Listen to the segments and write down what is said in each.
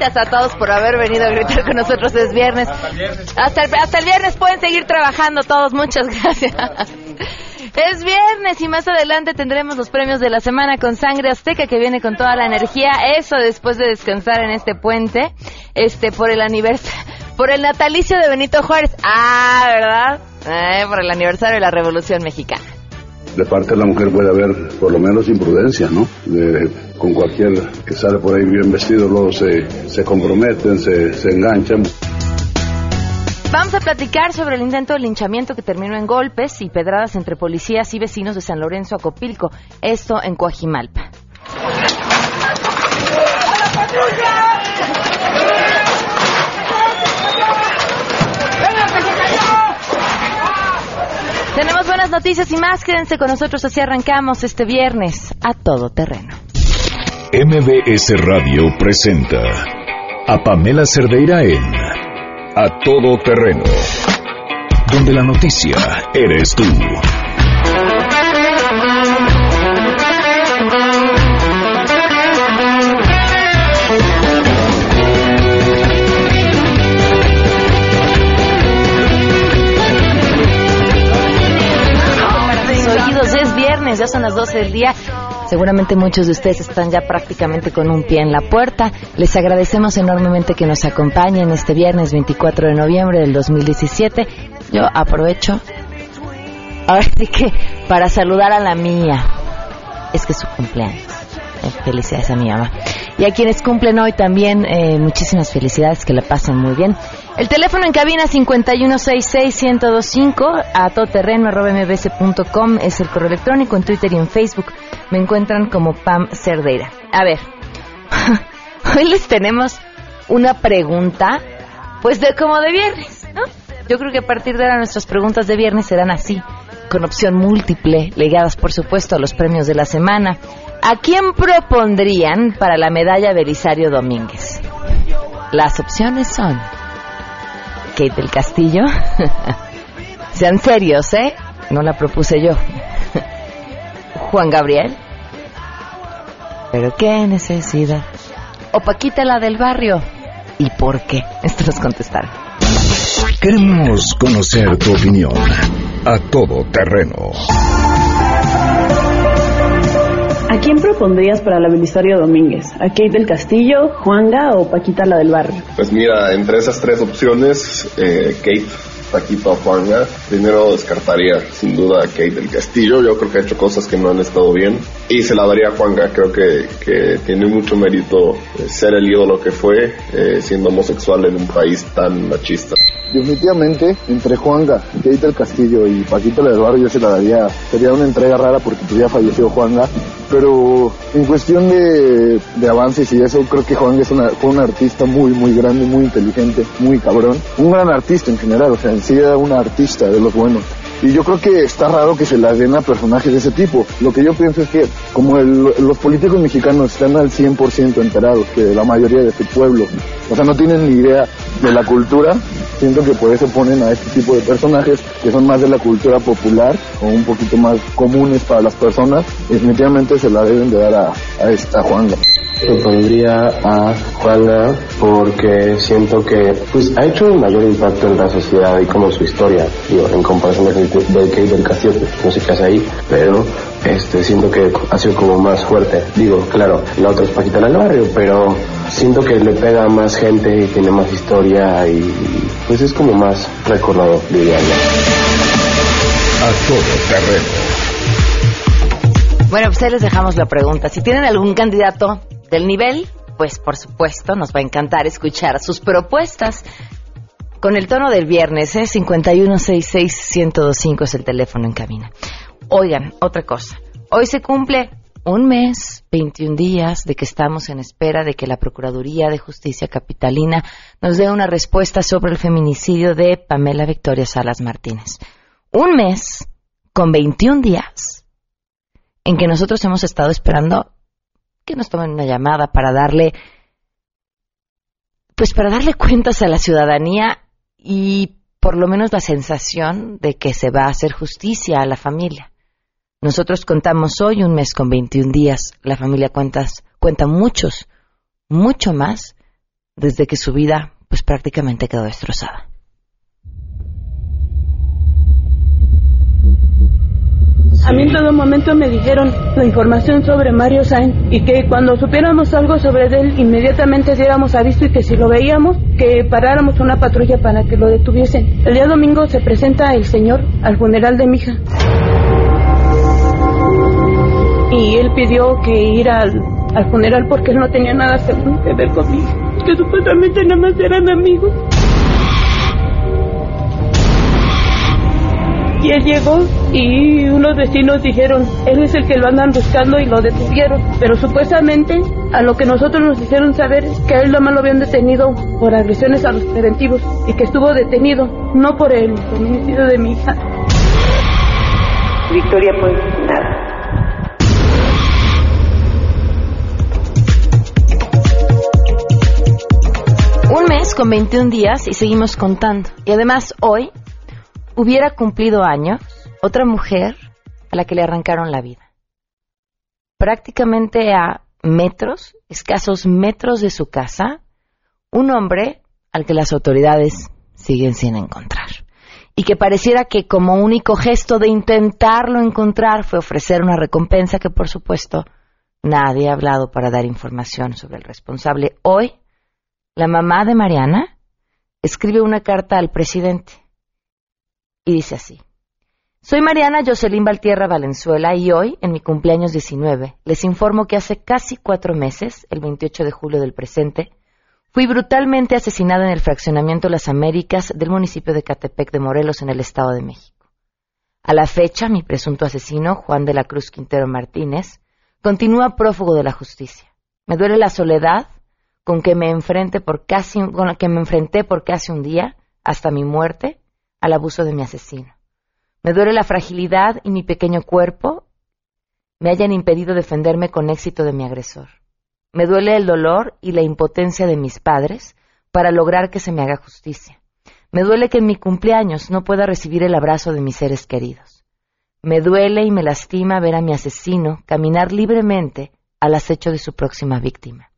gracias a todos por haber venido a gritar con nosotros. Es viernes. Hasta el, hasta el viernes pueden seguir trabajando todos. Muchas gracias. Es viernes y más adelante tendremos los premios de la semana con Sangre Azteca que viene con toda la energía. Eso después de descansar en este puente, este por el aniversario, por el natalicio de Benito Juárez. Ah, ¿verdad? Eh, por el aniversario de la Revolución Mexicana. De parte de la mujer puede haber por lo menos imprudencia, ¿no? De- con cualquier que sale por ahí bien vestido, luego se, se comprometen, se, se enganchan. Vamos a platicar sobre el intento de linchamiento que terminó en golpes y pedradas entre policías y vecinos de San Lorenzo Acopilco, esto en Coajimalpa. Tenemos buenas noticias y más, quédense con nosotros así arrancamos este viernes a todo terreno. MBS Radio presenta a Pamela Cerdeira en A Todo Terreno, donde la noticia eres tú. Ya son las 12 del día. Seguramente muchos de ustedes están ya prácticamente con un pie en la puerta. Les agradecemos enormemente que nos acompañen este viernes 24 de noviembre del 2017. Yo aprovecho ahora sí que para saludar a la mía. Es que es su cumpleaños. Eh, Felicidades a mi mamá. Y a quienes cumplen hoy también, eh, muchísimas felicidades, que la pasen muy bien. El teléfono en cabina 5166125 a todoterreno arroba mbs.com es el correo electrónico en Twitter y en Facebook. Me encuentran como Pam Cerdeira. A ver, hoy les tenemos una pregunta, pues de como de viernes, ¿no? Yo creo que a partir de ahora nuestras preguntas de viernes serán así, con opción múltiple, ligadas por supuesto a los premios de la semana. ¿A quién propondrían para la medalla Belisario Domínguez? Las opciones son Kate del Castillo. Sean serios, ¿eh? No la propuse yo. Juan Gabriel. Pero qué necesidad. O Paquita la del barrio. ¿Y por qué? Esto nos contestaron. Queremos conocer tu opinión. A Todo Terreno. ¿A quién propondrías para la Belisario Domínguez? ¿A Kate del Castillo, Juanga o Paquita la del barrio? Pues mira, entre esas tres opciones, eh, Kate, Paquito o Juanga, primero descartaría sin duda a Kate del Castillo. Yo creo que ha hecho cosas que no han estado bien. Y se la daría a Juanga. Creo que, que tiene mucho mérito eh, ser el ídolo que fue, eh, siendo homosexual en un país tan machista. Definitivamente, entre Juanga, Kate del Castillo y Paquito del Barrio yo se la daría, sería una entrega rara porque pues ya falleció Juanga, pero en cuestión de, de avances y eso, creo que Juanga es una, fue un artista muy, muy grande, muy inteligente, muy cabrón, un gran artista en general, o sea, en sí era un artista de los buenos. Y yo creo que está raro que se la den a personajes de ese tipo. Lo que yo pienso es que como el- los políticos mexicanos están al 100% enterados que la mayoría de su pueblo, o sea, no tienen ni idea de la cultura, siento que por eso ponen a este tipo de personajes que son más de la cultura popular o un poquito más comunes para las personas. Definitivamente se la deben de dar a, a esta Juanga. Propondría a Juana porque siento que pues ha hecho un mayor impacto en la sociedad y como su historia, digo, en comparación del del Kate del Castillo, no sé qué hace ahí, pero este siento que ha sido como más fuerte. Digo, claro, la otra es Paquita del Barrio, pero siento que le pega a más gente y tiene más historia y pues es como más recordado, diría yo. A Todo Terreno. Bueno, pues ahí les dejamos la pregunta. Si tienen algún candidato del nivel, pues por supuesto nos va a encantar escuchar sus propuestas. Con el tono del viernes, ¿eh? 5166125 es el teléfono en cabina. Oigan, otra cosa. Hoy se cumple un mes, 21 días de que estamos en espera de que la Procuraduría de Justicia Capitalina nos dé una respuesta sobre el feminicidio de Pamela Victoria Salas Martínez. Un mes con 21 días en que nosotros hemos estado esperando que nos tomen una llamada para darle, pues para darle cuentas a la ciudadanía y por lo menos la sensación de que se va a hacer justicia a la familia. Nosotros contamos hoy un mes con 21 días, la familia cuentas, cuenta muchos, mucho más desde que su vida pues prácticamente quedó destrozada. A mí en todo momento me dijeron la información sobre Mario Sainz y que cuando supiéramos algo sobre él, inmediatamente diéramos aviso y que si lo veíamos, que paráramos una patrulla para que lo detuviesen. El día domingo se presenta el señor al funeral de mi hija. Y él pidió que ir al, al funeral porque él no tenía nada que ver conmigo, que supuestamente nada más eran amigos. Y él llegó y unos vecinos dijeron, él es el que lo andan buscando y lo detuvieron. Pero supuestamente a lo que nosotros nos hicieron saber es que a él nomás lo habían detenido por agresiones a los preventivos y que estuvo detenido, no por el feminicidio de mi hija. Victoria, pues nada. Un mes con 21 días y seguimos contando. Y además hoy hubiera cumplido años otra mujer a la que le arrancaron la vida. Prácticamente a metros, escasos metros de su casa, un hombre al que las autoridades siguen sin encontrar. Y que pareciera que como único gesto de intentarlo encontrar fue ofrecer una recompensa que por supuesto nadie ha hablado para dar información sobre el responsable. Hoy, la mamá de Mariana escribe una carta al presidente y dice así. Soy Mariana Jocelyn Valtierra Valenzuela y hoy, en mi cumpleaños 19, les informo que hace casi cuatro meses, el 28 de julio del presente, fui brutalmente asesinada en el fraccionamiento Las Américas del municipio de Catepec de Morelos, en el Estado de México. A la fecha, mi presunto asesino, Juan de la Cruz Quintero Martínez, continúa prófugo de la justicia. Me duele la soledad con que me enfrente por casi, con la que me enfrenté por casi un día, hasta mi muerte, al abuso de mi asesino. Me duele la fragilidad y mi pequeño cuerpo me hayan impedido defenderme con éxito de mi agresor. Me duele el dolor y la impotencia de mis padres para lograr que se me haga justicia. Me duele que en mi cumpleaños no pueda recibir el abrazo de mis seres queridos. Me duele y me lastima ver a mi asesino caminar libremente al acecho de su próxima víctima.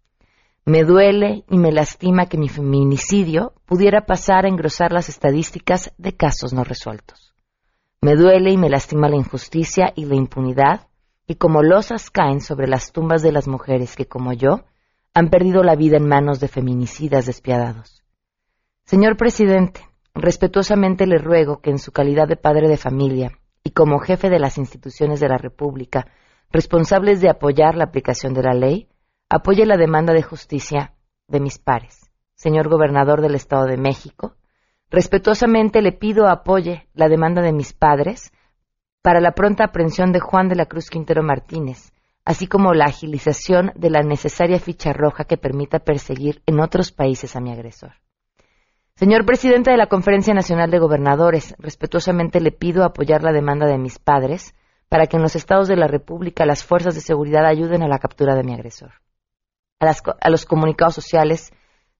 Me duele y me lastima que mi feminicidio pudiera pasar a engrosar las estadísticas de casos no resueltos. Me duele y me lastima la injusticia y la impunidad y como losas caen sobre las tumbas de las mujeres que, como yo, han perdido la vida en manos de feminicidas despiadados. Señor presidente, respetuosamente le ruego que en su calidad de padre de familia y como jefe de las instituciones de la República, responsables de apoyar la aplicación de la ley, apoye la demanda de justicia de mis pares. Señor gobernador del Estado de México, respetuosamente le pido apoye la demanda de mis padres para la pronta aprehensión de Juan de la Cruz Quintero Martínez, así como la agilización de la necesaria ficha roja que permita perseguir en otros países a mi agresor. Señor presidente de la Conferencia Nacional de Gobernadores, respetuosamente le pido apoyar la demanda de mis padres para que en los estados de la República las fuerzas de seguridad ayuden a la captura de mi agresor a, los comunicados sociales,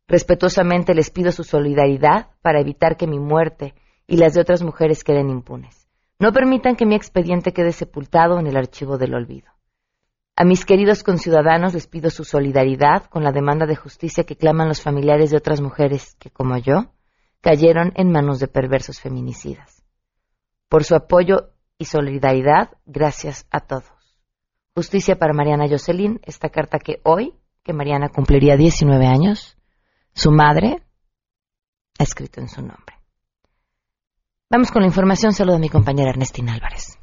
respetuosamente les pido su solidaridad para evitar que mi muerte y las de otras mujeres queden impunes. No permitan que mi expediente quede sepultado en el archivo del olvido. A mis queridos conciudadanos les pido su solidaridad con la demanda de justicia que claman los familiares de otras mujeres que, como yo, cayeron en manos de perversos feminicidas. Por su apoyo y solidaridad, gracias a todos. Justicia para Mariana Jocelyn, esta carta que hoy que Mariana cumpliría 19 años, su madre ha escrito en su nombre. Vamos con la información, saludo a mi compañera Ernestina Álvarez.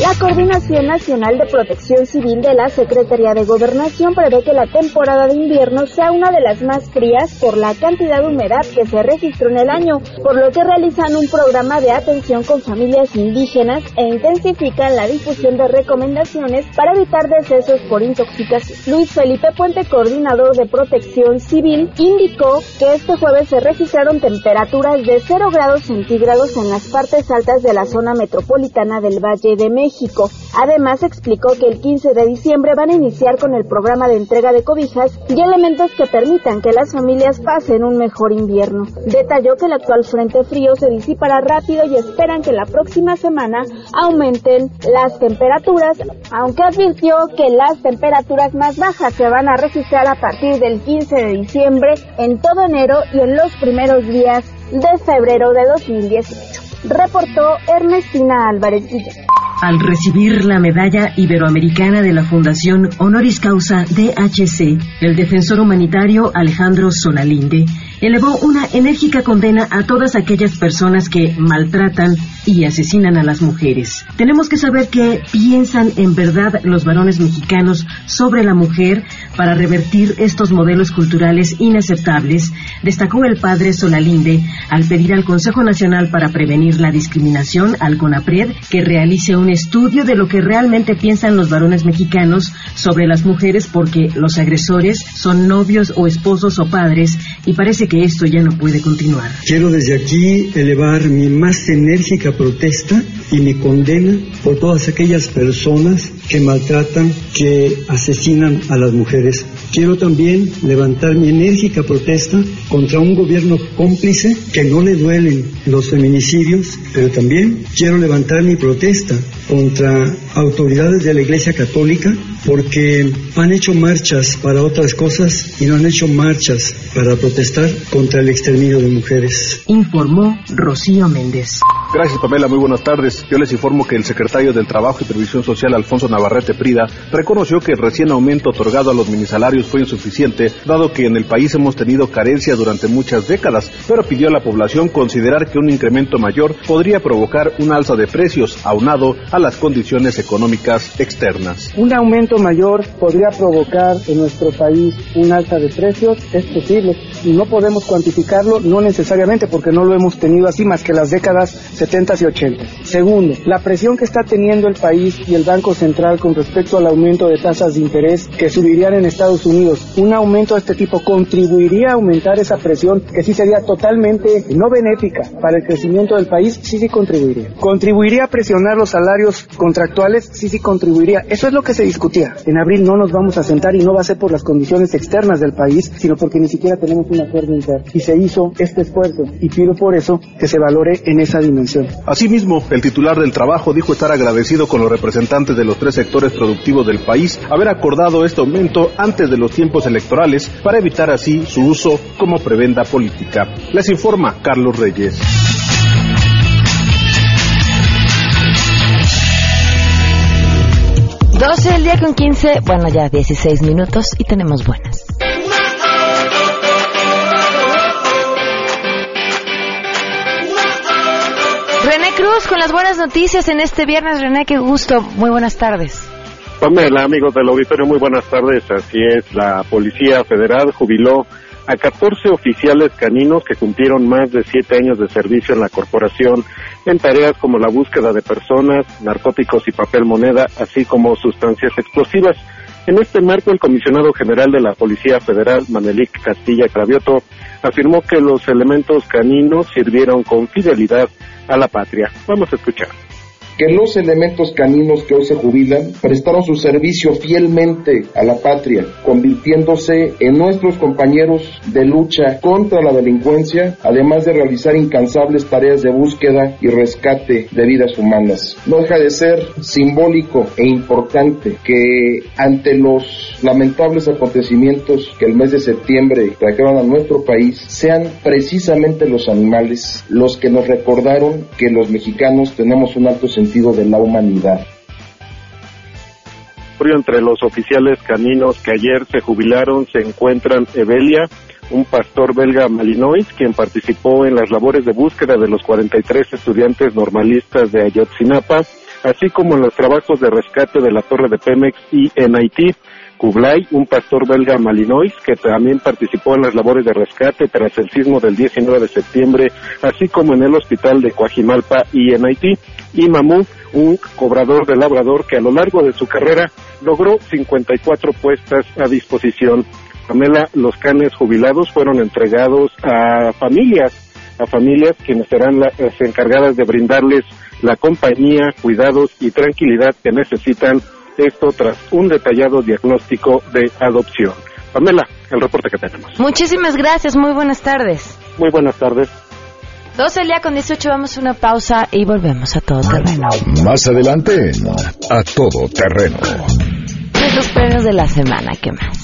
La Coordinación Nacional de Protección Civil de la Secretaría de Gobernación prevé que la temporada de invierno sea una de las más frías por la cantidad de humedad que se registró en el año, por lo que realizan un programa de atención con familias indígenas e intensifican la difusión de recomendaciones para evitar decesos por intoxicación. Luis Felipe Puente, coordinador de Protección Civil, indicó que este jueves se registraron temperaturas de 0 grados centígrados en las partes altas de la zona metropolitana del Valle de México México. Además, explicó que el 15 de diciembre van a iniciar con el programa de entrega de cobijas y elementos que permitan que las familias pasen un mejor invierno. Detalló que el actual frente frío se disipará rápido y esperan que la próxima semana aumenten las temperaturas, aunque advirtió que las temperaturas más bajas se van a registrar a partir del 15 de diciembre, en todo enero y en los primeros días de febrero de 2018. Reportó Ernestina Álvarez Guillén. Al recibir la medalla iberoamericana de la Fundación Honoris Causa DHC, el defensor humanitario Alejandro Solalinde elevó una enérgica condena a todas aquellas personas que maltratan y asesinan a las mujeres. Tenemos que saber qué piensan en verdad los varones mexicanos sobre la mujer para revertir estos modelos culturales inaceptables, destacó el padre Solalinde al pedir al Consejo Nacional para Prevenir la Discriminación, al CONAPRED, que realice un estudio de lo que realmente piensan los varones mexicanos sobre las mujeres porque los agresores son novios o esposos o padres y parece que esto ya no puede continuar. Quiero desde aquí elevar mi más enérgica protesta y mi condena por todas aquellas personas que maltratan, que asesinan a las mujeres. Quiero también levantar mi enérgica protesta contra un gobierno cómplice que no le duelen los feminicidios, pero también quiero levantar mi protesta contra autoridades de la Iglesia Católica porque han hecho marchas para otras cosas y no han hecho marchas para protestar contra el exterminio de mujeres. Informó Rocío Méndez. Gracias Pamela, muy buenas tardes. Yo les informo que el secretario del Trabajo y Previsión Social, Alfonso Navarrete Prida, reconoció que el recién aumento otorgado a los minisalarios fue insuficiente, dado que en el país hemos tenido carencia durante muchas décadas, pero pidió a la población considerar que un incremento mayor podría provocar un alza de precios, aunado a las condiciones económicas externas. Un aumento mayor podría provocar en nuestro país un alza de precios, es posible, no podemos cuantificarlo, no necesariamente porque no lo hemos tenido así más que las décadas 70 y 80. Segundo, la presión que está teniendo el país y el Banco Central con respecto al aumento de tasas de interés que subirían en Estados Unidos. Un aumento de este tipo contribuiría a aumentar esa presión que sí sería totalmente no benéfica para el crecimiento del país, sí sí contribuiría. Contribuiría a presionar los salarios contractuales, sí sí contribuiría. Eso es lo que se discutía. En abril no nos vamos a sentar y no va a ser por las condiciones externas del país, sino porque ni siquiera tenemos un acuerdo interno. Y se hizo este esfuerzo y pido por eso que se valore en esa dimensión. Asimismo, el titular del trabajo dijo estar agradecido con los representantes de los tres sectores productivos del país haber acordado este aumento antes de los tiempos electorales para evitar así su uso como prebenda política. Les informa Carlos Reyes. Doce del día con 15, bueno ya 16 minutos y tenemos buenas. Cruz con las buenas noticias en este viernes. René, qué gusto. Muy buenas tardes. Pamela, amigos del auditorio, muy buenas tardes. Así es, la Policía Federal jubiló a 14 oficiales caninos que cumplieron más de siete años de servicio en la corporación en tareas como la búsqueda de personas, narcóticos y papel moneda, así como sustancias explosivas. En este marco, el comisionado general de la Policía Federal, Manelik Castilla Cravioto, afirmó que los elementos caninos sirvieron con fidelidad a la patria. Vamos a escuchar que los elementos caninos que hoy se jubilan prestaron su servicio fielmente a la patria, convirtiéndose en nuestros compañeros de lucha contra la delincuencia, además de realizar incansables tareas de búsqueda y rescate de vidas humanas. No deja de ser simbólico e importante que ante los lamentables acontecimientos que el mes de septiembre trajeron a nuestro país, sean precisamente los animales los que nos recordaron que los mexicanos tenemos un alto sentido de la humanidad. Entre los oficiales caninos que ayer se jubilaron se encuentran Evelia, un pastor belga malinois, quien participó en las labores de búsqueda de los 43 estudiantes normalistas de Ayotzinapa, así como en los trabajos de rescate de la torre de Pemex y en Haití. Kublai, un pastor belga malinois que también participó en las labores de rescate tras el sismo del 19 de septiembre, así como en el hospital de Coajimalpa y en Haití, y Mamú, un cobrador de labrador que a lo largo de su carrera logró 54 puestas a disposición. Pamela, los canes jubilados fueron entregados a familias, a familias quienes serán las encargadas de brindarles la compañía, cuidados y tranquilidad que necesitan, esto tras un detallado diagnóstico de adopción. Pamela, el reporte que tenemos. Muchísimas gracias, muy buenas tardes. Muy buenas tardes. 12 el día con 18, vamos a una pausa y volvemos a todo terreno. Más adelante en A Todo Terreno. Los premios de la semana, ¿qué más?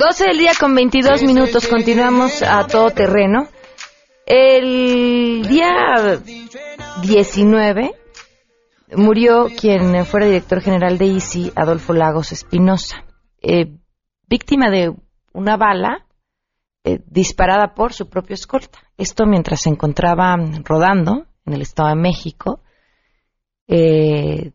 12 del día con 22 minutos, continuamos a todo terreno. El día 19 murió quien fuera director general de ICI, Adolfo Lagos Espinosa, eh, víctima de una bala eh, disparada por su propio escolta. Esto mientras se encontraba rodando en el Estado de México eh,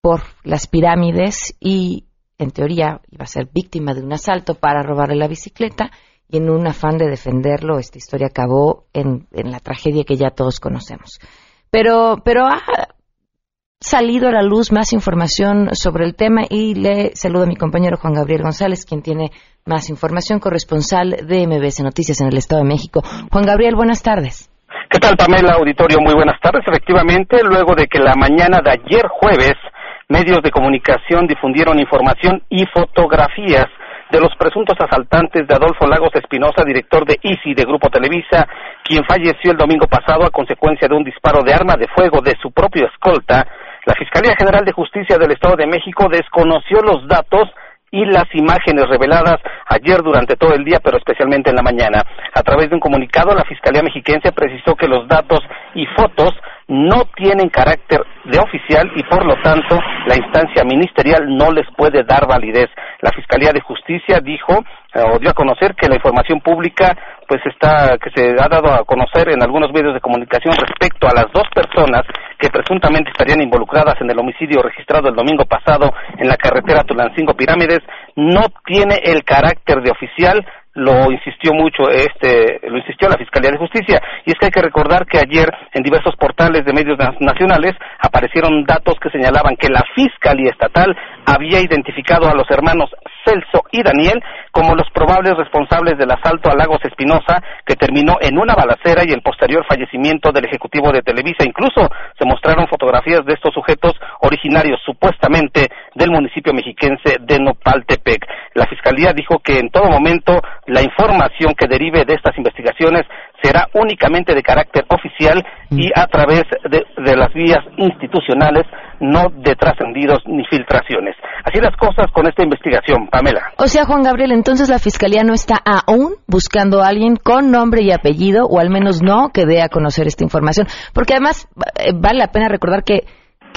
por las pirámides y en teoría iba a ser víctima de un asalto para robarle la bicicleta y en un afán de defenderlo esta historia acabó en, la tragedia que ya todos conocemos. Pero, pero ha salido a la luz más información sobre el tema y le saludo a mi compañero Juan Gabriel González, quien tiene más información, corresponsal de MBS Noticias en el Estado de México. Juan Gabriel, buenas tardes. ¿Qué tal, Pamela? Auditorio, muy buenas tardes. Efectivamente, luego de que la mañana de ayer jueves medios de comunicación difundieron información y fotografías de los presuntos asaltantes de Adolfo Lagos Espinosa, director de ICI de Grupo Televisa, quien falleció el domingo pasado a consecuencia de un disparo de arma de fuego de su propio escolta, la Fiscalía General de Justicia del Estado de México desconoció los datos y las imágenes reveladas ayer durante todo el día, pero especialmente en la mañana. A través de un comunicado, la Fiscalía Mexiquense precisó que los datos y fotos no tienen carácter de oficial y por lo tanto la instancia ministerial no les puede dar validez. La Fiscalía de Justicia dijo eh, o dio a conocer que la información pública pues está que se ha dado a conocer en algunos medios de comunicación respecto a las dos personas que presuntamente estarían involucradas en el homicidio registrado el domingo pasado en la carretera Tulancingo Pirámides no tiene el carácter de oficial lo insistió mucho este lo insistió la Fiscalía de Justicia y es que hay que recordar que ayer en diversos portales de medios nacionales aparecieron datos que señalaban que la Fiscalía estatal había identificado a los hermanos Celso y Daniel como los probables responsables del asalto a Lagos Espinosa que terminó en una balacera y el posterior fallecimiento del ejecutivo de Televisa. Incluso se mostraron fotografías de estos sujetos originarios supuestamente del municipio mexiquense de Nopaltepec. La Fiscalía dijo que en todo momento la información que derive de estas investigaciones será únicamente de carácter oficial y a través de, las vías institucionales, no de trascendidos ni filtraciones. Así las cosas con esta investigación, Pamela. O sea, Juan Gabriel, entonces la Fiscalía no está aún buscando a alguien con nombre y apellido, o al menos no que dé a conocer esta información, porque además eh, vale la pena recordar que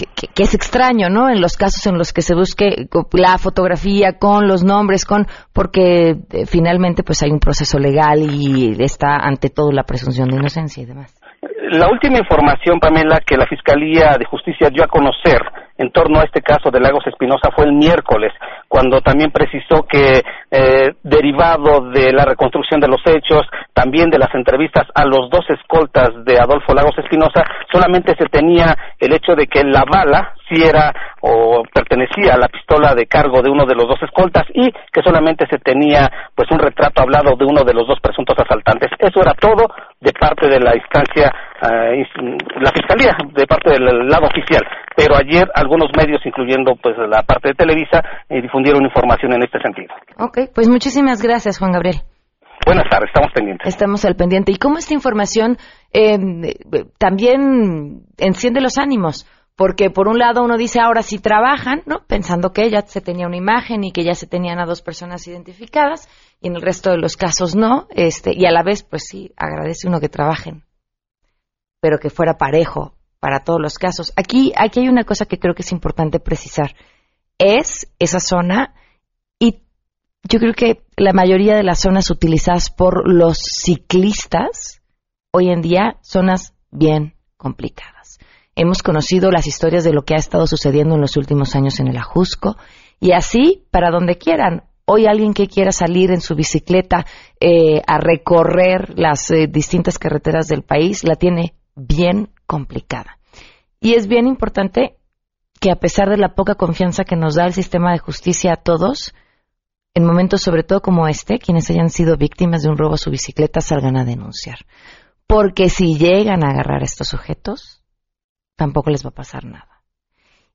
que, es extraño, ¿no? En los casos en los que se busque la fotografía con los nombres, con porque eh, finalmente pues hay un proceso legal y está ante todo la presunción de inocencia y demás. La última información, Pamela, que la Fiscalía de Justicia dio a conocer en torno a este caso de Lagos Espinosa fue el miércoles, cuando también precisó que eh, derivado de la reconstrucción de los hechos, también de las entrevistas a los dos escoltas de Adolfo Lagos Espinosa, solamente se tenía el hecho de que la bala si era o pertenecía a la pistola de cargo de uno de los dos escoltas y que solamente se tenía pues un retrato hablado de uno de los dos presuntos asaltantes. Eso era todo de parte de la instancia, eh, la fiscalía, de parte del lado oficial. Pero ayer algunos medios, incluyendo pues la parte de Televisa, eh, difundieron información en este sentido. Ok, pues muchísimas gracias, Juan Gabriel. Buenas tardes, estamos pendientes. Estamos al pendiente. ¿Y cómo esta información eh, también enciende los ánimos? porque por un lado uno dice ahora sí trabajan, ¿no? Pensando que ya se tenía una imagen y que ya se tenían a dos personas identificadas y en el resto de los casos no, este, y a la vez pues sí agradece uno que trabajen, pero que fuera parejo para todos los casos. Aquí aquí hay una cosa que creo que es importante precisar. Es esa zona y yo creo que la mayoría de las zonas utilizadas por los ciclistas hoy en día zonas bien complicadas hemos conocido las historias de lo que ha estado sucediendo en los últimos años en el Ajusco, y así para donde quieran. Hoy alguien que quiera salir en su bicicleta eh, a recorrer las eh, distintas carreteras del país la tiene bien complicada. Y es bien importante que a pesar de la poca confianza que nos da el sistema de justicia a todos, en momentos sobre todo como este, quienes hayan sido víctimas de un robo a su bicicleta salgan a denunciar. Porque si llegan a agarrar a estos sujetos, tampoco les va a pasar nada.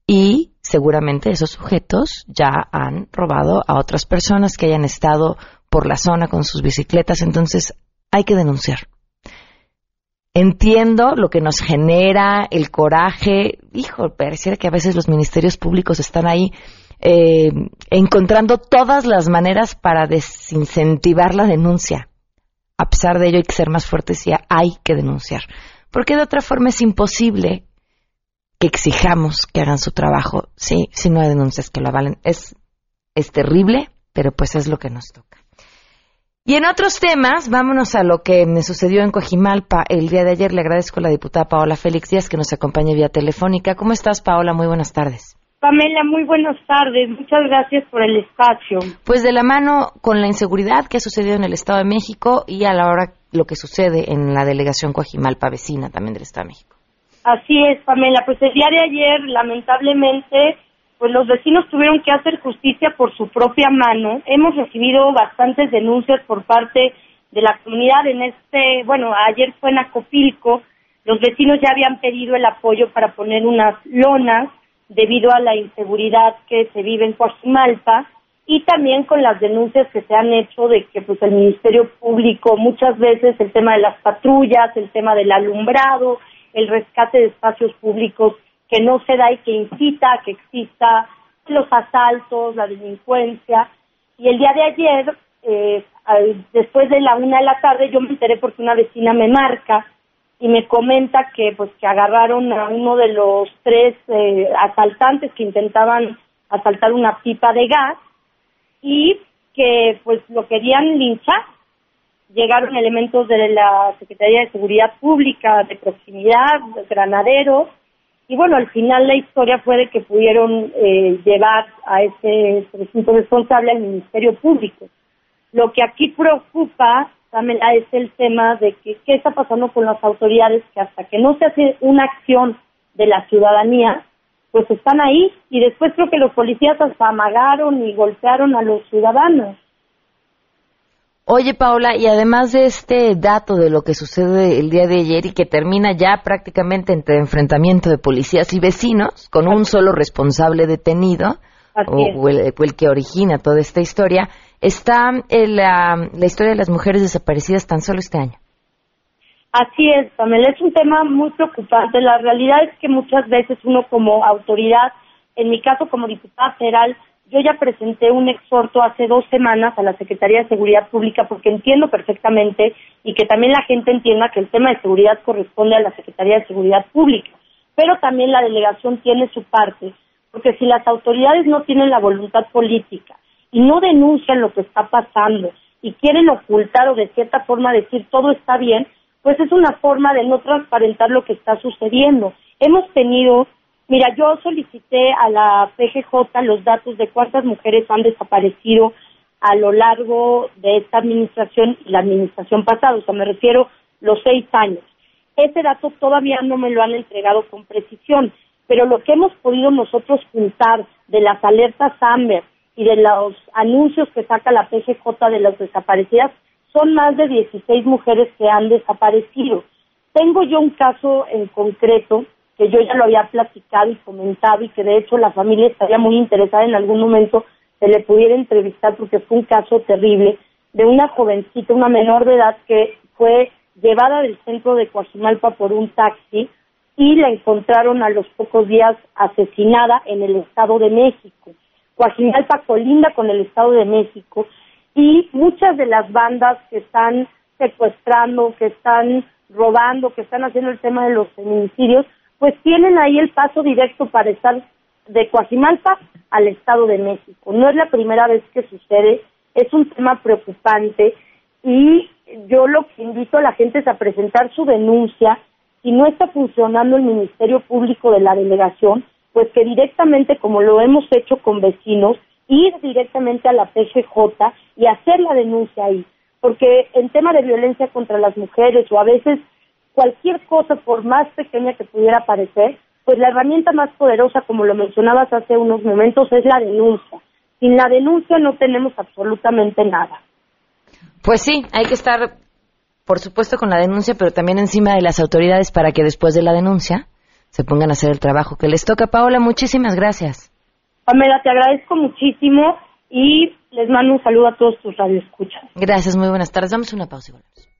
Y seguramente esos sujetos ya han robado a otras personas que hayan estado por la zona con sus bicicletas, entonces hay que denunciar. Entiendo lo que nos genera el coraje. Hijo, pareciera que a veces los ministerios públicos están ahí eh, encontrando todas las maneras para desincentivar la denuncia. A pesar de ello hay que ser más fuertes y hay que denunciar. Porque de otra forma es imposible que exijamos que hagan su trabajo si no hay denuncias que lo avalen. Es, es terrible, pero pues es lo que nos toca. Y en otros temas, vámonos a lo que me sucedió en Cojimalpa el día de ayer. Le agradezco a la diputada Paola Félix Díaz que nos acompañe vía telefónica. ¿Cómo estás, Paola? Muy buenas tardes. Pamela, muy buenas tardes. Muchas gracias por el espacio. Pues de la mano con la inseguridad que ha sucedido en el Estado de México y a la hora lo que sucede en la delegación Coajimalpa vecina también del Estado de México. Así es, Pamela. Pues el día de ayer, lamentablemente, pues los vecinos tuvieron que hacer justicia por su propia mano. Hemos recibido bastantes denuncias por parte de la comunidad en este, bueno, ayer fue en Acopilco, los vecinos ya habían pedido el apoyo para poner unas lonas debido a la inseguridad que se vive en Coajimalpa y también con las denuncias que se han hecho de que pues el Ministerio Público muchas veces el tema de las patrullas, el tema del alumbrado, el rescate de espacios públicos que no se da y que incita a que exista los asaltos, la delincuencia. Y el día de ayer, eh, después de la una de la tarde, yo me enteré porque una vecina me marca y me comenta que pues que agarraron a uno de los tres eh, asaltantes que intentaban asaltar una pipa de gas y que pues lo querían linchar. Llegaron elementos de la Secretaría de Seguridad Pública, de proximidad, granaderos, y bueno, al final la historia fue de que pudieron eh, llevar a ese presunto responsable al Ministerio Público. Lo que aquí preocupa, Pamela, es el tema de que qué está pasando con las autoridades que hasta que no se hace una acción de la ciudadanía, pues están ahí y después creo que los policías hasta amagaron y golpearon a los ciudadanos. Oye, Paula, y además de este dato de lo que sucede el día de ayer y que termina ya prácticamente entre enfrentamiento de policías y vecinos, con un solo responsable detenido, o, el, que origina toda esta historia, está la, la historia de las mujeres desaparecidas tan solo este año. Así es, Pamela, es un tema muy preocupante. La realidad es que muchas veces uno como autoridad, en mi caso como diputada federal, yo ya presenté un exhorto hace dos semanas a la Secretaría de Seguridad Pública porque entiendo perfectamente y que también la gente entienda que el tema de seguridad corresponde a la Secretaría de Seguridad Pública, pero también la delegación tiene su parte, porque si las autoridades no tienen la voluntad política y no denuncian lo que está pasando y quieren ocultar o de cierta forma decir todo está bien, pues es una forma de no transparentar lo que está sucediendo. Hemos tenido Mira, yo solicité a la PGJ los datos de cuántas mujeres han desaparecido a lo largo de esta administración y la administración pasada, o sea, me refiero los seis años. Ese dato todavía no me lo han entregado con precisión, pero lo que hemos podido nosotros juntar de las alertas AMBER y de los anuncios que saca la PGJ de las desaparecidas son más de 16 mujeres que han desaparecido. Tengo yo un caso en concreto que yo ya lo había platicado y comentado y que de hecho la familia estaría muy interesada en algún momento se le pudiera entrevistar porque fue un caso terrible de una jovencita, una menor de edad que fue llevada del centro de Coajimalpa por un taxi y la encontraron a los pocos días asesinada en el Estado de México. Coajimalpa colinda con el Estado de México y muchas de las bandas que están secuestrando, que están robando, que están haciendo el tema de los feminicidios, pues tienen ahí el paso directo para estar de Coajimalpa al Estado de México. No es la primera vez que sucede, es un tema preocupante y yo lo que invito a la gente es a presentar su denuncia si no está funcionando el Ministerio Público de la delegación, pues que directamente, como lo hemos hecho con vecinos, ir directamente a la PGJ y hacer la denuncia ahí. Porque en tema de violencia contra las mujeres o a veces cualquier cosa, por más pequeña que pudiera parecer, pues la herramienta más poderosa, como lo mencionabas hace unos momentos, es la denuncia. Sin la denuncia no tenemos absolutamente nada. Pues sí, hay que estar, por supuesto, con la denuncia, pero también encima de las autoridades para que después de la denuncia se pongan a hacer el trabajo que les toca. Paola, muchísimas gracias. Pamela, te agradezco muchísimo y les mando un saludo a todos tus radioescuchas. Gracias, muy buenas tardes. Damos una pausa y volvemos.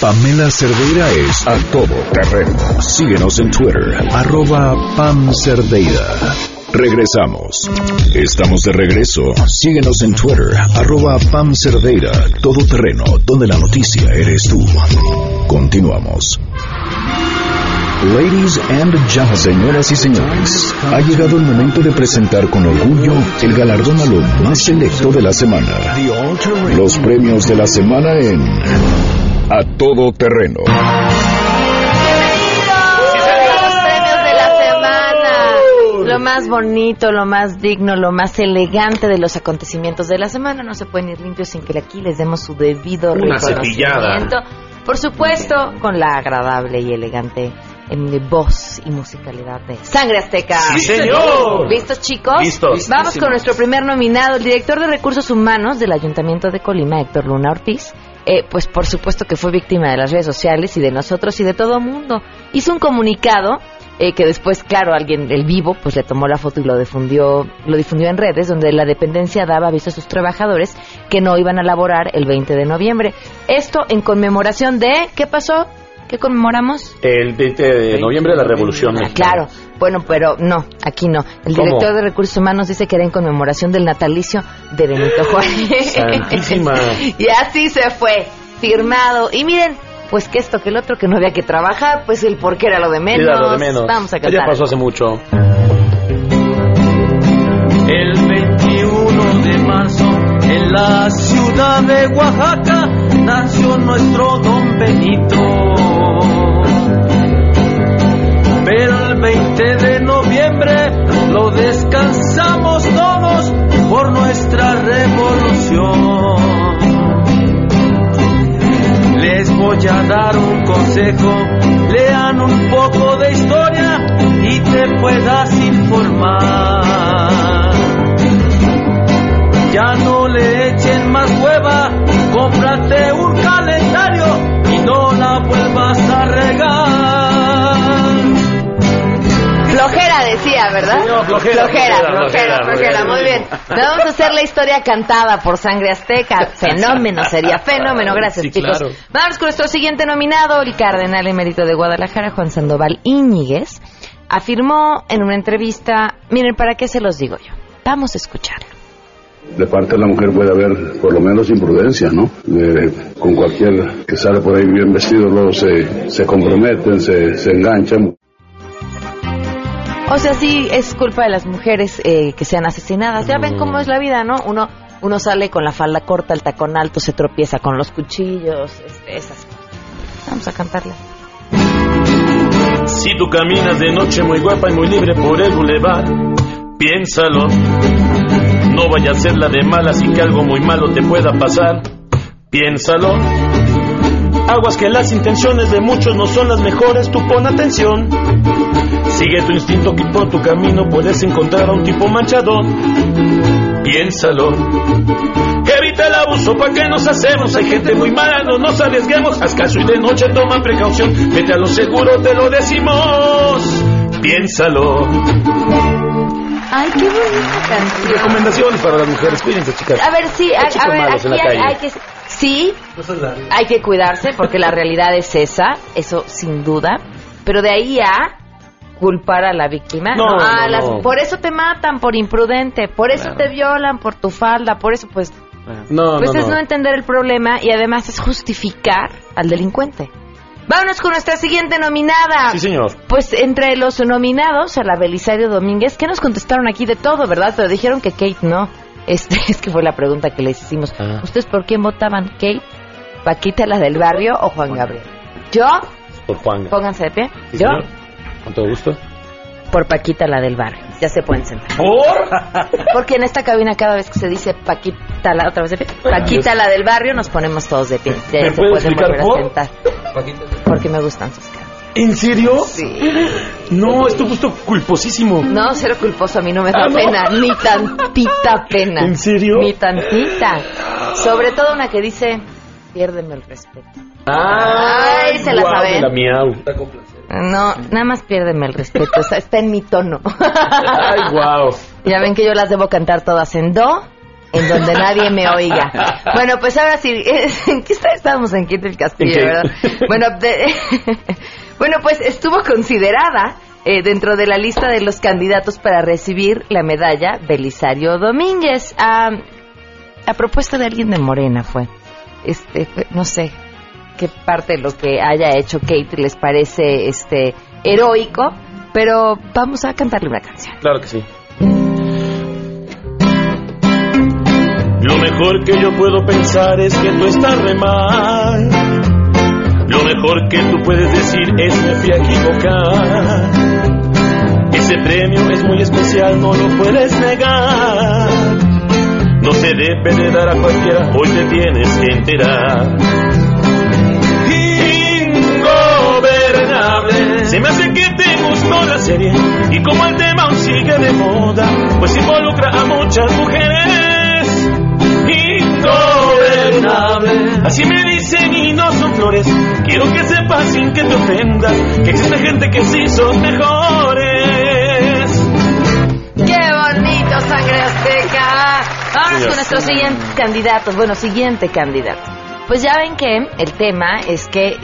Pamela Cerdeira es a todo terreno. Síguenos en Twitter, arroba Pam Cerdeira. Regresamos. Estamos de regreso. Síguenos en Twitter, arroba Pam Cerdeira, todo terreno, donde la noticia eres tú. Continuamos. Ladies and gentlemen, señoras y señores, ha llegado el momento de presentar con orgullo el galardón a lo más selecto de la semana. Los premios de la semana en A Todo Terreno. Los premios de la semana. Lo más bonito, lo más digno, lo más elegante de los acontecimientos de la semana. No se pueden ir limpios sin que aquí les demos su debido Una reconocimiento. Por supuesto, con la agradable y elegante en voz y musicalidad de Sangre Azteca. ¡Sí, señor! ¿Listos, chicos? Listos. Vamos con nuestro primer nominado, el director de Recursos Humanos del Ayuntamiento de Colima, Héctor Luna Ortiz. Eh, pues por supuesto que fue víctima de las redes sociales y de nosotros y de todo el mundo. Hizo un comunicado eh, que después, claro, alguien, el vivo, pues le tomó la foto y lo difundió, lo difundió en redes, donde la dependencia daba aviso a sus trabajadores que no iban a laborar el 20 de noviembre. Esto en conmemoración de, ¿qué pasó? ¿Qué conmemoramos? El 20 de noviembre de la Revolución Ah, claro, bueno, pero no, aquí no. El ¿Cómo? director de Recursos Humanos dice que era en conmemoración del natalicio de Benito Juárez. Santísima. y así se fue, firmado. Y miren, pues que esto, que el otro, que no había que trabajar, pues el por qué era lo de menos. Era lo de menos. Vamos a Ya pasó hace mucho. El 21 de marzo en la ciudad de Oaxaca nació nuestro don Benito. El 20 de noviembre lo descansamos todos por nuestra revolución. Les voy a dar un consejo, lean un poco de historia y te puedas informar. Ya no le echen más hueva, cómprate un calendario y no la vuelvas a regar. Decía, ¿verdad? Sí, no, flojera, flojera, flojera, flojera, flojera, flojera, muy bien. Vamos a hacer la historia cantada por Sangre Azteca. Fenómeno, sería fenómeno. Gracias, Sí, chicos. claro. Vamos con nuestro siguiente nominado, el cardenal emérito de Guadalajara, Juan Sandoval Íñiguez. Afirmó en una entrevista, miren, ¿para qué se los digo yo? Vamos a escucharlo. De parte de la mujer puede haber por lo menos imprudencia, ¿no? De- con cualquier que sale por ahí bien vestido, luego se, se comprometen, se, se enganchan. O sea, sí es culpa de las mujeres eh, que sean asesinadas. Ya ven cómo es la vida, ¿no? Uno uno sale con la falda corta, el tacón alto, se tropieza con los cuchillos, este, esas cosas. Vamos a cantarla. Si tú caminas de noche muy guapa y muy libre por el bulevar, piénsalo. No vaya a ser la de malas y que algo muy malo te pueda pasar. Piénsalo. Aguas que las intenciones de muchos no son las mejores, tú pon atención. Sigue tu instinto que por tu camino puedes encontrar a un tipo manchado. Piénsalo. Evita el abuso, ¿para qué nos hacemos? Hay gente muy mala, no nos arriesguemos. Haz caso y de noche toma precaución. Vete a lo seguro, te lo decimos. Piénsalo. Ay, qué bonita canción. Recomendaciones para las mujeres. Cuídense, chicas. A ver, sí, Hay a, ver, en aquí la hay, calle. hay que... Sí, hay que cuidarse porque la realidad es esa, eso sin duda. Pero de ahí a culpar a la víctima. No, a no, las- no. Por eso te matan, por imprudente, por eso te violan, por tu falda, por eso pues... No, pues no, es no. no entender el problema y además es justificar al delincuente. Vámonos con nuestra siguiente nominada. Sí, señor. Pues entre los nominados a la Belisario Domínguez, que nos contestaron aquí de todo, ¿verdad? Pero dijeron que Kate no. Este, es que fue la pregunta que les hicimos. Ah. ¿Ustedes por quién votaban? ¿Kate, Paquita la del barrio o Juan Gabriel? Yo, Por Juan. Pónganse de pie. Sí, Yo, señor. Con todo gusto. por Paquita, la del barrio. Ya se pueden sentar. ¿Por? Porque en esta cabina cada vez que se dice Paquita, la otra vez de pie, Paquita, la del barrio, nos ponemos todos de pie. Ya ¿Me se puede pueden explicar volver a por? sentar. Porque me gustan sus caras. ¿En serio? Sí. No, es tu gusto culposísimo. No, cero culposo, a mí no me da Ah, ¿no? pena, ni tantita pena. ¿En serio? Ni tantita. Sobre todo una que dice, piérdeme el respeto. Ay, se la guau, saben. la miau. No, nada más piérdeme el respeto, o sea, está en mi tono. Ay, wow. Ya ven que yo las debo cantar todas en do, en donde nadie me oiga. Bueno, pues ahora sí, ¿en qué está- estábamos en Quinto el Castillo, verdad? Bueno, de- bueno, pues estuvo considerada eh, dentro de la lista de los candidatos para recibir la medalla Belisario Domínguez. A, a propuesta de alguien de Morena fue. Este, fue- no sé qué parte de lo que haya hecho Kate les parece este heroico, pero vamos a cantarle una canción. Claro que sí. Lo mejor que yo puedo pensar es que tú estás re mal. Lo mejor que tú puedes decir es me fui a equivocar. Ese premio es muy especial, no lo puedes negar. No se debe de dar a cualquiera, hoy te tienes que enterar. Se me hace que te gustó la serie y como el tema aún sigue de moda, pues involucra a muchas mujeres. Ingobernable. Así me dicen y no son flores. Quiero que sepas sin que te ofenda que existe gente que sí son mejores. ¡Qué bonito, sangre azteca! Vamos con nuestros sí. siguientes candidatos. Bueno, siguiente candidato. Pues ya ven que el tema es que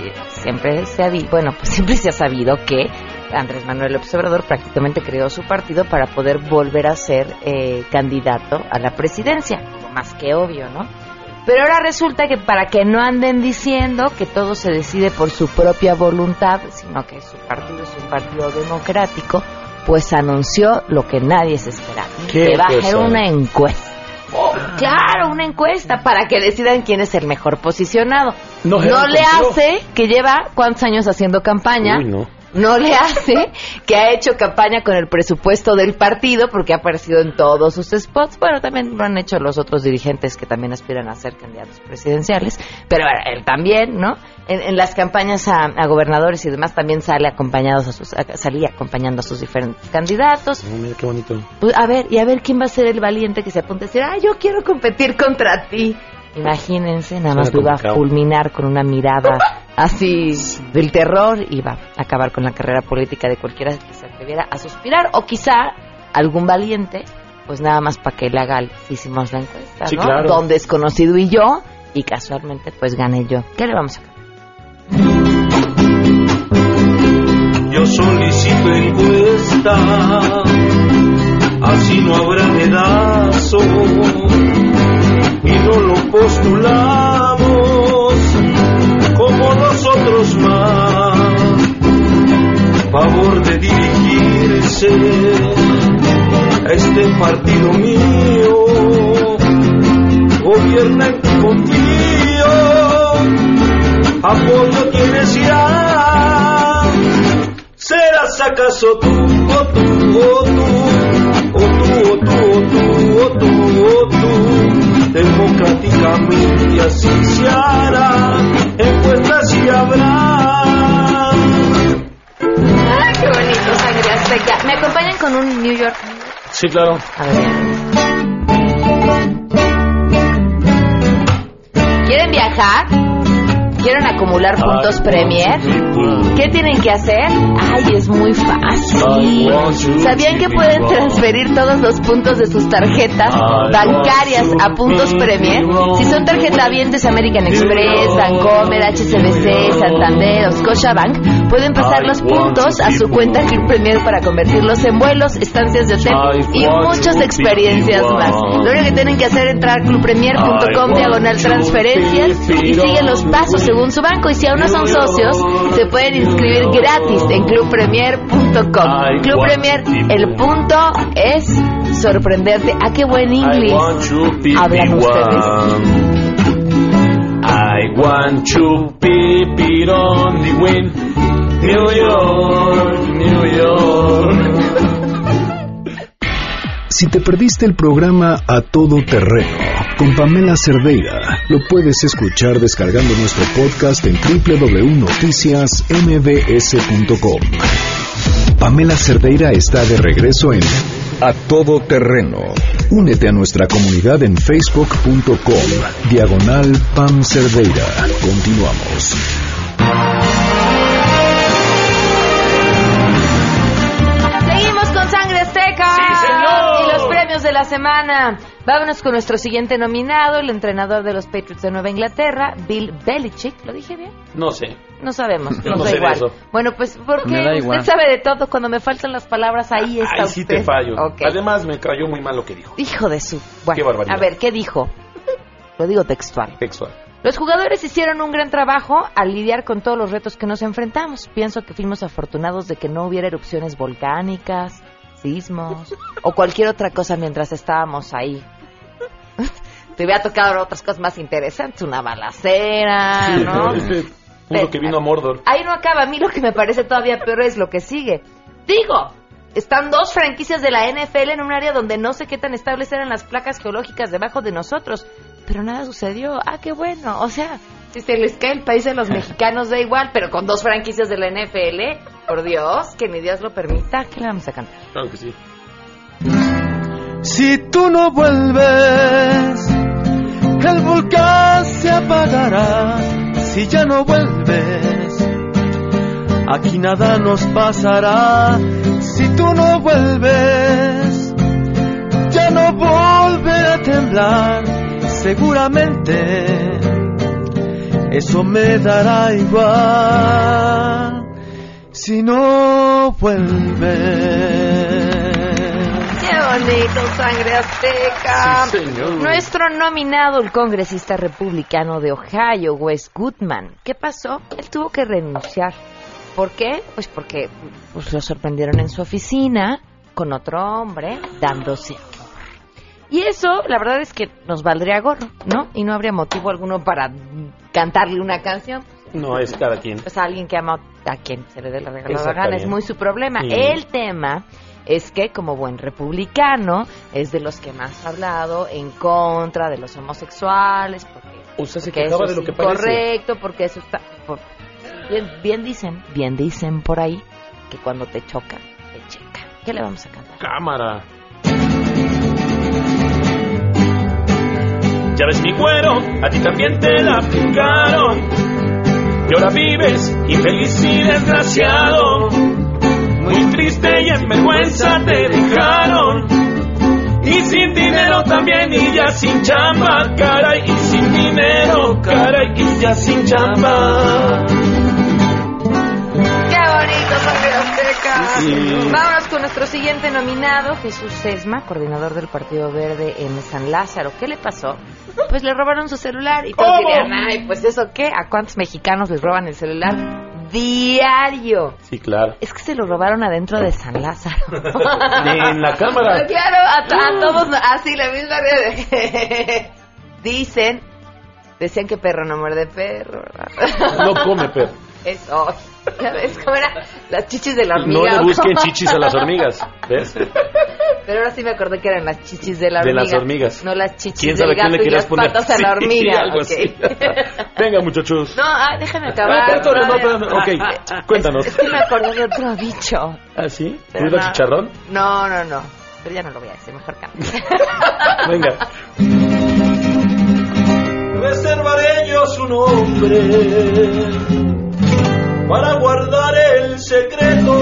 siempre se ha di- bueno, pues siempre se ha sabido que Andrés Manuel López Obrador prácticamente creó su partido para poder volver a ser eh, candidato a la presidencia. Más que obvio, ¿no? Pero ahora resulta que para que no anden diciendo que todo se decide por su propia voluntad, sino que su partido es un partido democrático, pues anunció lo que nadie se esperaba, ¿Qué que va a hacer una encuesta. Claro, una encuesta para que decidan quién es el mejor posicionado. No, le hace que lleva cuántos años haciendo campaña. Uy, no. No le hace que ha hecho campaña con el presupuesto del partido porque ha aparecido en todos sus spots. Bueno, también lo han hecho los otros dirigentes que también aspiran a ser candidatos presidenciales. Pero bueno, él también, ¿no? En, en las campañas a, a gobernadores y demás también sale acompañados a sus, a- salía acompañando a sus diferentes candidatos. Oh, mira qué bonito. Pues, a ver, y a ver quién va a ser el valiente que se apunte a decir, ah, yo quiero competir contra ti. Imagínense, nada más lo iba a fulminar con una mirada así del terror y va a acabar con la carrera política de cualquiera que se atreviera a suspirar o quizá algún valiente, pues nada más para que le haga, hicimos la encuesta, Sí, ¿no? claro. Don desconocido y yo y casualmente pues gané yo. ¿Qué le vamos a Yo solicito encuesta, así no habrá dedazo, y no lo postulamos como nosotros más. Favor de dirigirse a este partido mío, gobierna en que confío, apoyo tienes ya. ¿Serás acaso tú, o tú, o tú, o tú, o tú, o tú, o tú, o tú? Democráticamente así se hará, encuestas y habrá. Ay, qué bonito, sangre azteca. ¿Me acompañan con un New York? Sí, claro. A ver. ¿Quieren viajar? ¿Quieren acumular puntos Premier? ¿Qué tienen que hacer? Ay, es muy fácil. ¿Sabían que pueden transferir todos los puntos de sus tarjetas bancarias a puntos Premier? Si son tarjetavientes American Express, Bancomer, HSBC, Santander o Scotiabank, pueden pasar los puntos a su cuenta Club Premier para convertirlos en vuelos, estancias de hotel y muchas experiencias más. Lo único que tienen que hacer es entrar clubpremier.com diagonal transferencias y siguen los pasos según su banco. Y si aún no son socios, se pueden inscribir gratis en clubpremier.com. Club Premier, el punto es sorprenderte. ¿A qué buen inglés hablan ustedes? I want to be beyond the wind. New York, New York. Si te perdiste el programa A Todo Terreno con Pamela Cerdeira, lo puedes escuchar descargando nuestro podcast en www.noticiasmbs.com. Pamela Cerdeira está de regreso en A Todo Terreno. Únete a nuestra comunidad en facebook.com, diagonal Pam Cerdeira. Continuamos. Sangre Azteca. ¡Sí, señor! Y los premios de la semana. Vámonos con nuestro siguiente nominado, el entrenador de los Patriots de Nueva Inglaterra, Bill Belichick. ¿Lo dije bien? No sé. No sabemos, Yo no da sé igual. eso. Bueno, pues porque usted sabe de todo. Cuando me faltan las palabras, ahí está Ahí sí usted. te fallo. Ok. Además, me cayó muy mal lo que dijo. Hijo de su. Bueno, Qué barbaridad. a ver, ¿qué dijo? Lo digo textual. Textual. Los jugadores hicieron un gran trabajo al lidiar con todos los retos que nos enfrentamos. Pienso que fuimos afortunados de que no hubiera erupciones volcánicas, sismos o cualquier otra cosa mientras estábamos ahí. Te hubiera tocado otras cosas más interesantes, una balacera, Sí, ¿no? Este pudo que vino a Mordor. Ahí no acaba. A mí lo que me parece todavía peor es lo que sigue. Digo, están dos franquicias de la NFL en un área donde no sé qué tan estables eran las placas geológicas debajo de nosotros. Pero nada sucedió. Ah, qué bueno. O sea, si se les cae el país de los mexicanos da igual, pero con dos franquicias de la NFL, por Dios, que mi Dios lo permita, ¿qué le vamos a cantar? Claro que sí. Si tú no vuelves, el volcán se apagará. Si ya no vuelves, aquí nada nos pasará. Si tú no vuelves, ya no volverá a temblar. Seguramente eso me dará igual. Si no vuelves. ¡Qué bonito, sangre azteca! Sí. Nuestro nominado, el congresista republicano de Ohio, Wes Goodman. ¿Qué pasó? Él tuvo que renunciar. ¿Por qué? Pues porque pues, lo sorprendieron en su oficina con otro hombre dándose. Y eso, la verdad es que nos valdría gorro, ¿no? Y no habría motivo alguno para cantarle una canción. No, es cada quien. Pues a alguien que ama a quien se le dé la regalada gana, es muy su problema. Sí. El tema es que como buen republicano es de los que más ha hablado en contra de los homosexuales, porque, O sea, se porque eso de lo es que parece. incorrecto, porque eso está... por- bien, bien dicen, bien dicen por ahí que cuando te choca, te checa. ¿Qué le vamos a cantar? Cámara. Ya ves mi cuero, a ti también te la aplicaron. Y ahora vives infeliz y desgraciado. Muy triste y en vergüenza te dejaron. Y sin dinero también y ya sin chamba, caray. Y sin dinero, caray, y ya sin chamba. Vámonos con nuestro siguiente nominado, Jesús Sesma, coordinador del Partido Verde en San Lázaro. ¿Qué le pasó? Pues le robaron su celular y todos ¿Cómo? dirían, ay, pues eso qué, ¿a cuántos mexicanos les roban el celular? Diario. Sí, claro. Es que se lo robaron adentro de San Lázaro. En la cámara. Claro, a, a todos, así la misma. Dicen, decían que perro no muerde perro. No come perro. Eso, ya ves cómo era las chichis de la No hormiga. le ¿o busquen chichis a las hormigas. ¿Ves? Pero ahora sí me acordé que eran las chichis de la De hormiga. las hormigas. No las chichis ¿Quién del sabe quién gato le y querías las poner? patas a la Sí, hormiga. algo ok. así. Venga, muchachos. No, ah, déjame Ah, acabar. espérate, no, todavía. espérate, ok, cuéntanos. Es que me acordé de otro bicho. ¿Ah, sí? ¿Ruda no. chicharrón? No, no, no. Pero ya no lo voy a decir, mejor canto. Venga. reservaré yo su nombre para guardar el secreto.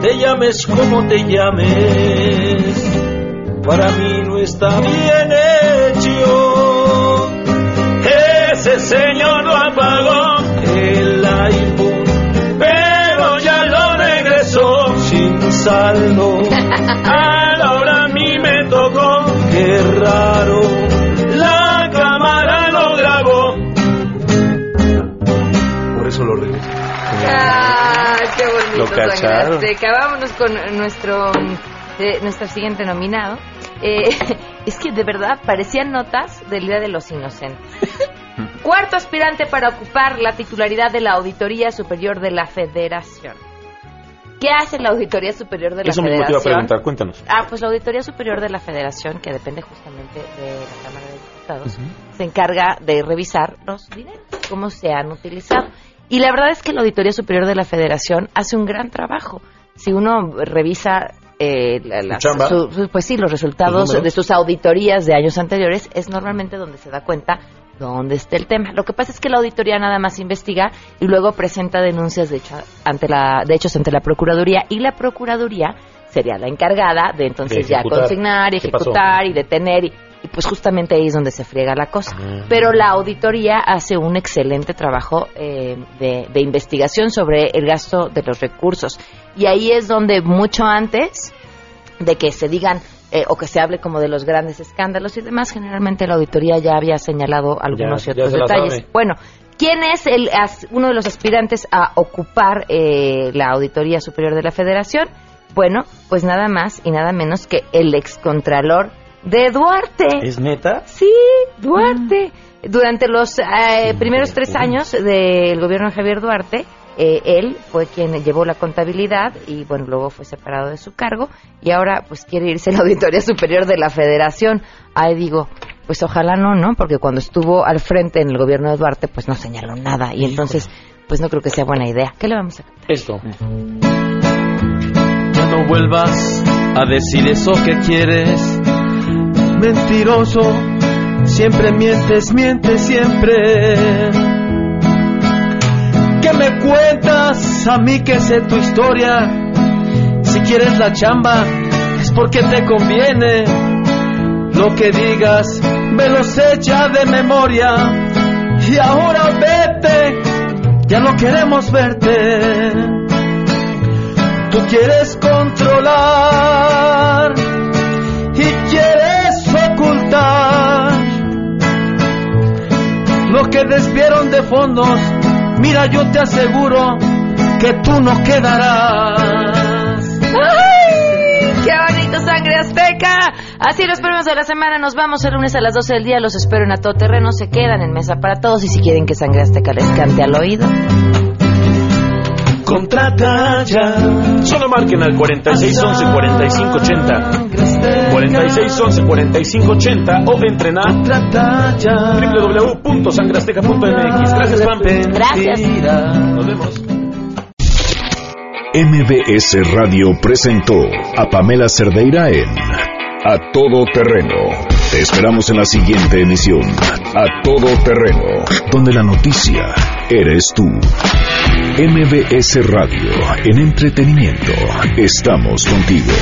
Te llames como te llames, para mí no está bien hecho. Ese señor lo apagó el iPhone, pero ya lo regresó sin saldo. Cacharon. Azteca. Vámonos con nuestro, eh, nuestro siguiente nominado. Eh, es que de verdad parecían notas del Día de los Inocentes. Cuarto aspirante para ocupar la titularidad de la Auditoría Superior de la Federación. ¿Qué hace la Auditoría Superior de la Eso mismo te iba a Federación? preguntar, cuéntanos. Ah, pues la Auditoría Superior de la Federación, que depende justamente de la Cámara de Diputados, se encarga de revisar los dineros, cómo se han utilizado. Y la verdad es que la Auditoría Superior de la Federación hace un gran trabajo. Si uno revisa eh, la- su- su- pues sí, los resultados de sus auditorías de años anteriores, es normalmente donde se da cuenta dónde está el tema. Lo que pasa es que la auditoría nada más investiga y luego presenta denuncias de, hecho, ante la, de hechos ante la Procuraduría y la Procuraduría sería la encargada de entonces De ya consignar ejecutar y detener y, y pues justamente ahí es donde se friega la cosa. Ah. Pero la auditoría hace un excelente trabajo eh, de, de investigación sobre el gasto de los recursos y ahí es donde mucho antes de que se digan eh, o que se hable como de los grandes escándalos y demás, generalmente la auditoría ya había señalado algunos Ya- y ya otros se detalles. Bueno, ¿quién es el as- uno de los aspirantes a ocupar eh, la Auditoría Superior de la Federación? Bueno, pues nada más y nada menos que el excontralor de Duarte. ¿Es neta? Sí, Duarte. Durante los eh, primeros tres años del gobierno de Javier Duarte, eh, él fue quien llevó la contabilidad y bueno, luego fue separado de su cargo y ahora pues quiere irse a la Auditoría Superior de la Federación. Ahí digo, pues ojalá no, ¿no? Porque cuando estuvo al frente en el gobierno de Duarte pues no señaló nada y entonces pues no creo que sea buena idea. ¿Qué le vamos a Esto. Ya no vuelvas a decir eso que quieres. Mentiroso, siempre mientes, mientes siempre. ¿Qué me cuentas a mí que sé tu historia? Si quieres la chamba, es porque te conviene. Lo que digas, me lo sé de memoria. Y ahora vete, ya no queremos verte. Tú quieres controlar lo que desvieron de fondos. Mira, yo te aseguro que tú no quedarás. ¡Ay! ¡Qué bonito sangre azteca! Así los premios de la semana. Nos vamos el lunes a las 12 del día. Los espero en A Todo Terreno. Se quedan en mesa para todos. Y si quieren que sangre azteca les cante al oído. Contrata ya. Solo marquen al 4611-4580. 4611-4580 o entren a www.sangrasteca.mx. Gracias, Pam. Gracias. Nos vemos. MBS Radio presentó a Pamela Cerdeira en A Todo Terreno. Te esperamos en la siguiente emisión, A Todo Terreno, donde la noticia eres tú. MBS Radio, en entretenimiento, estamos contigo.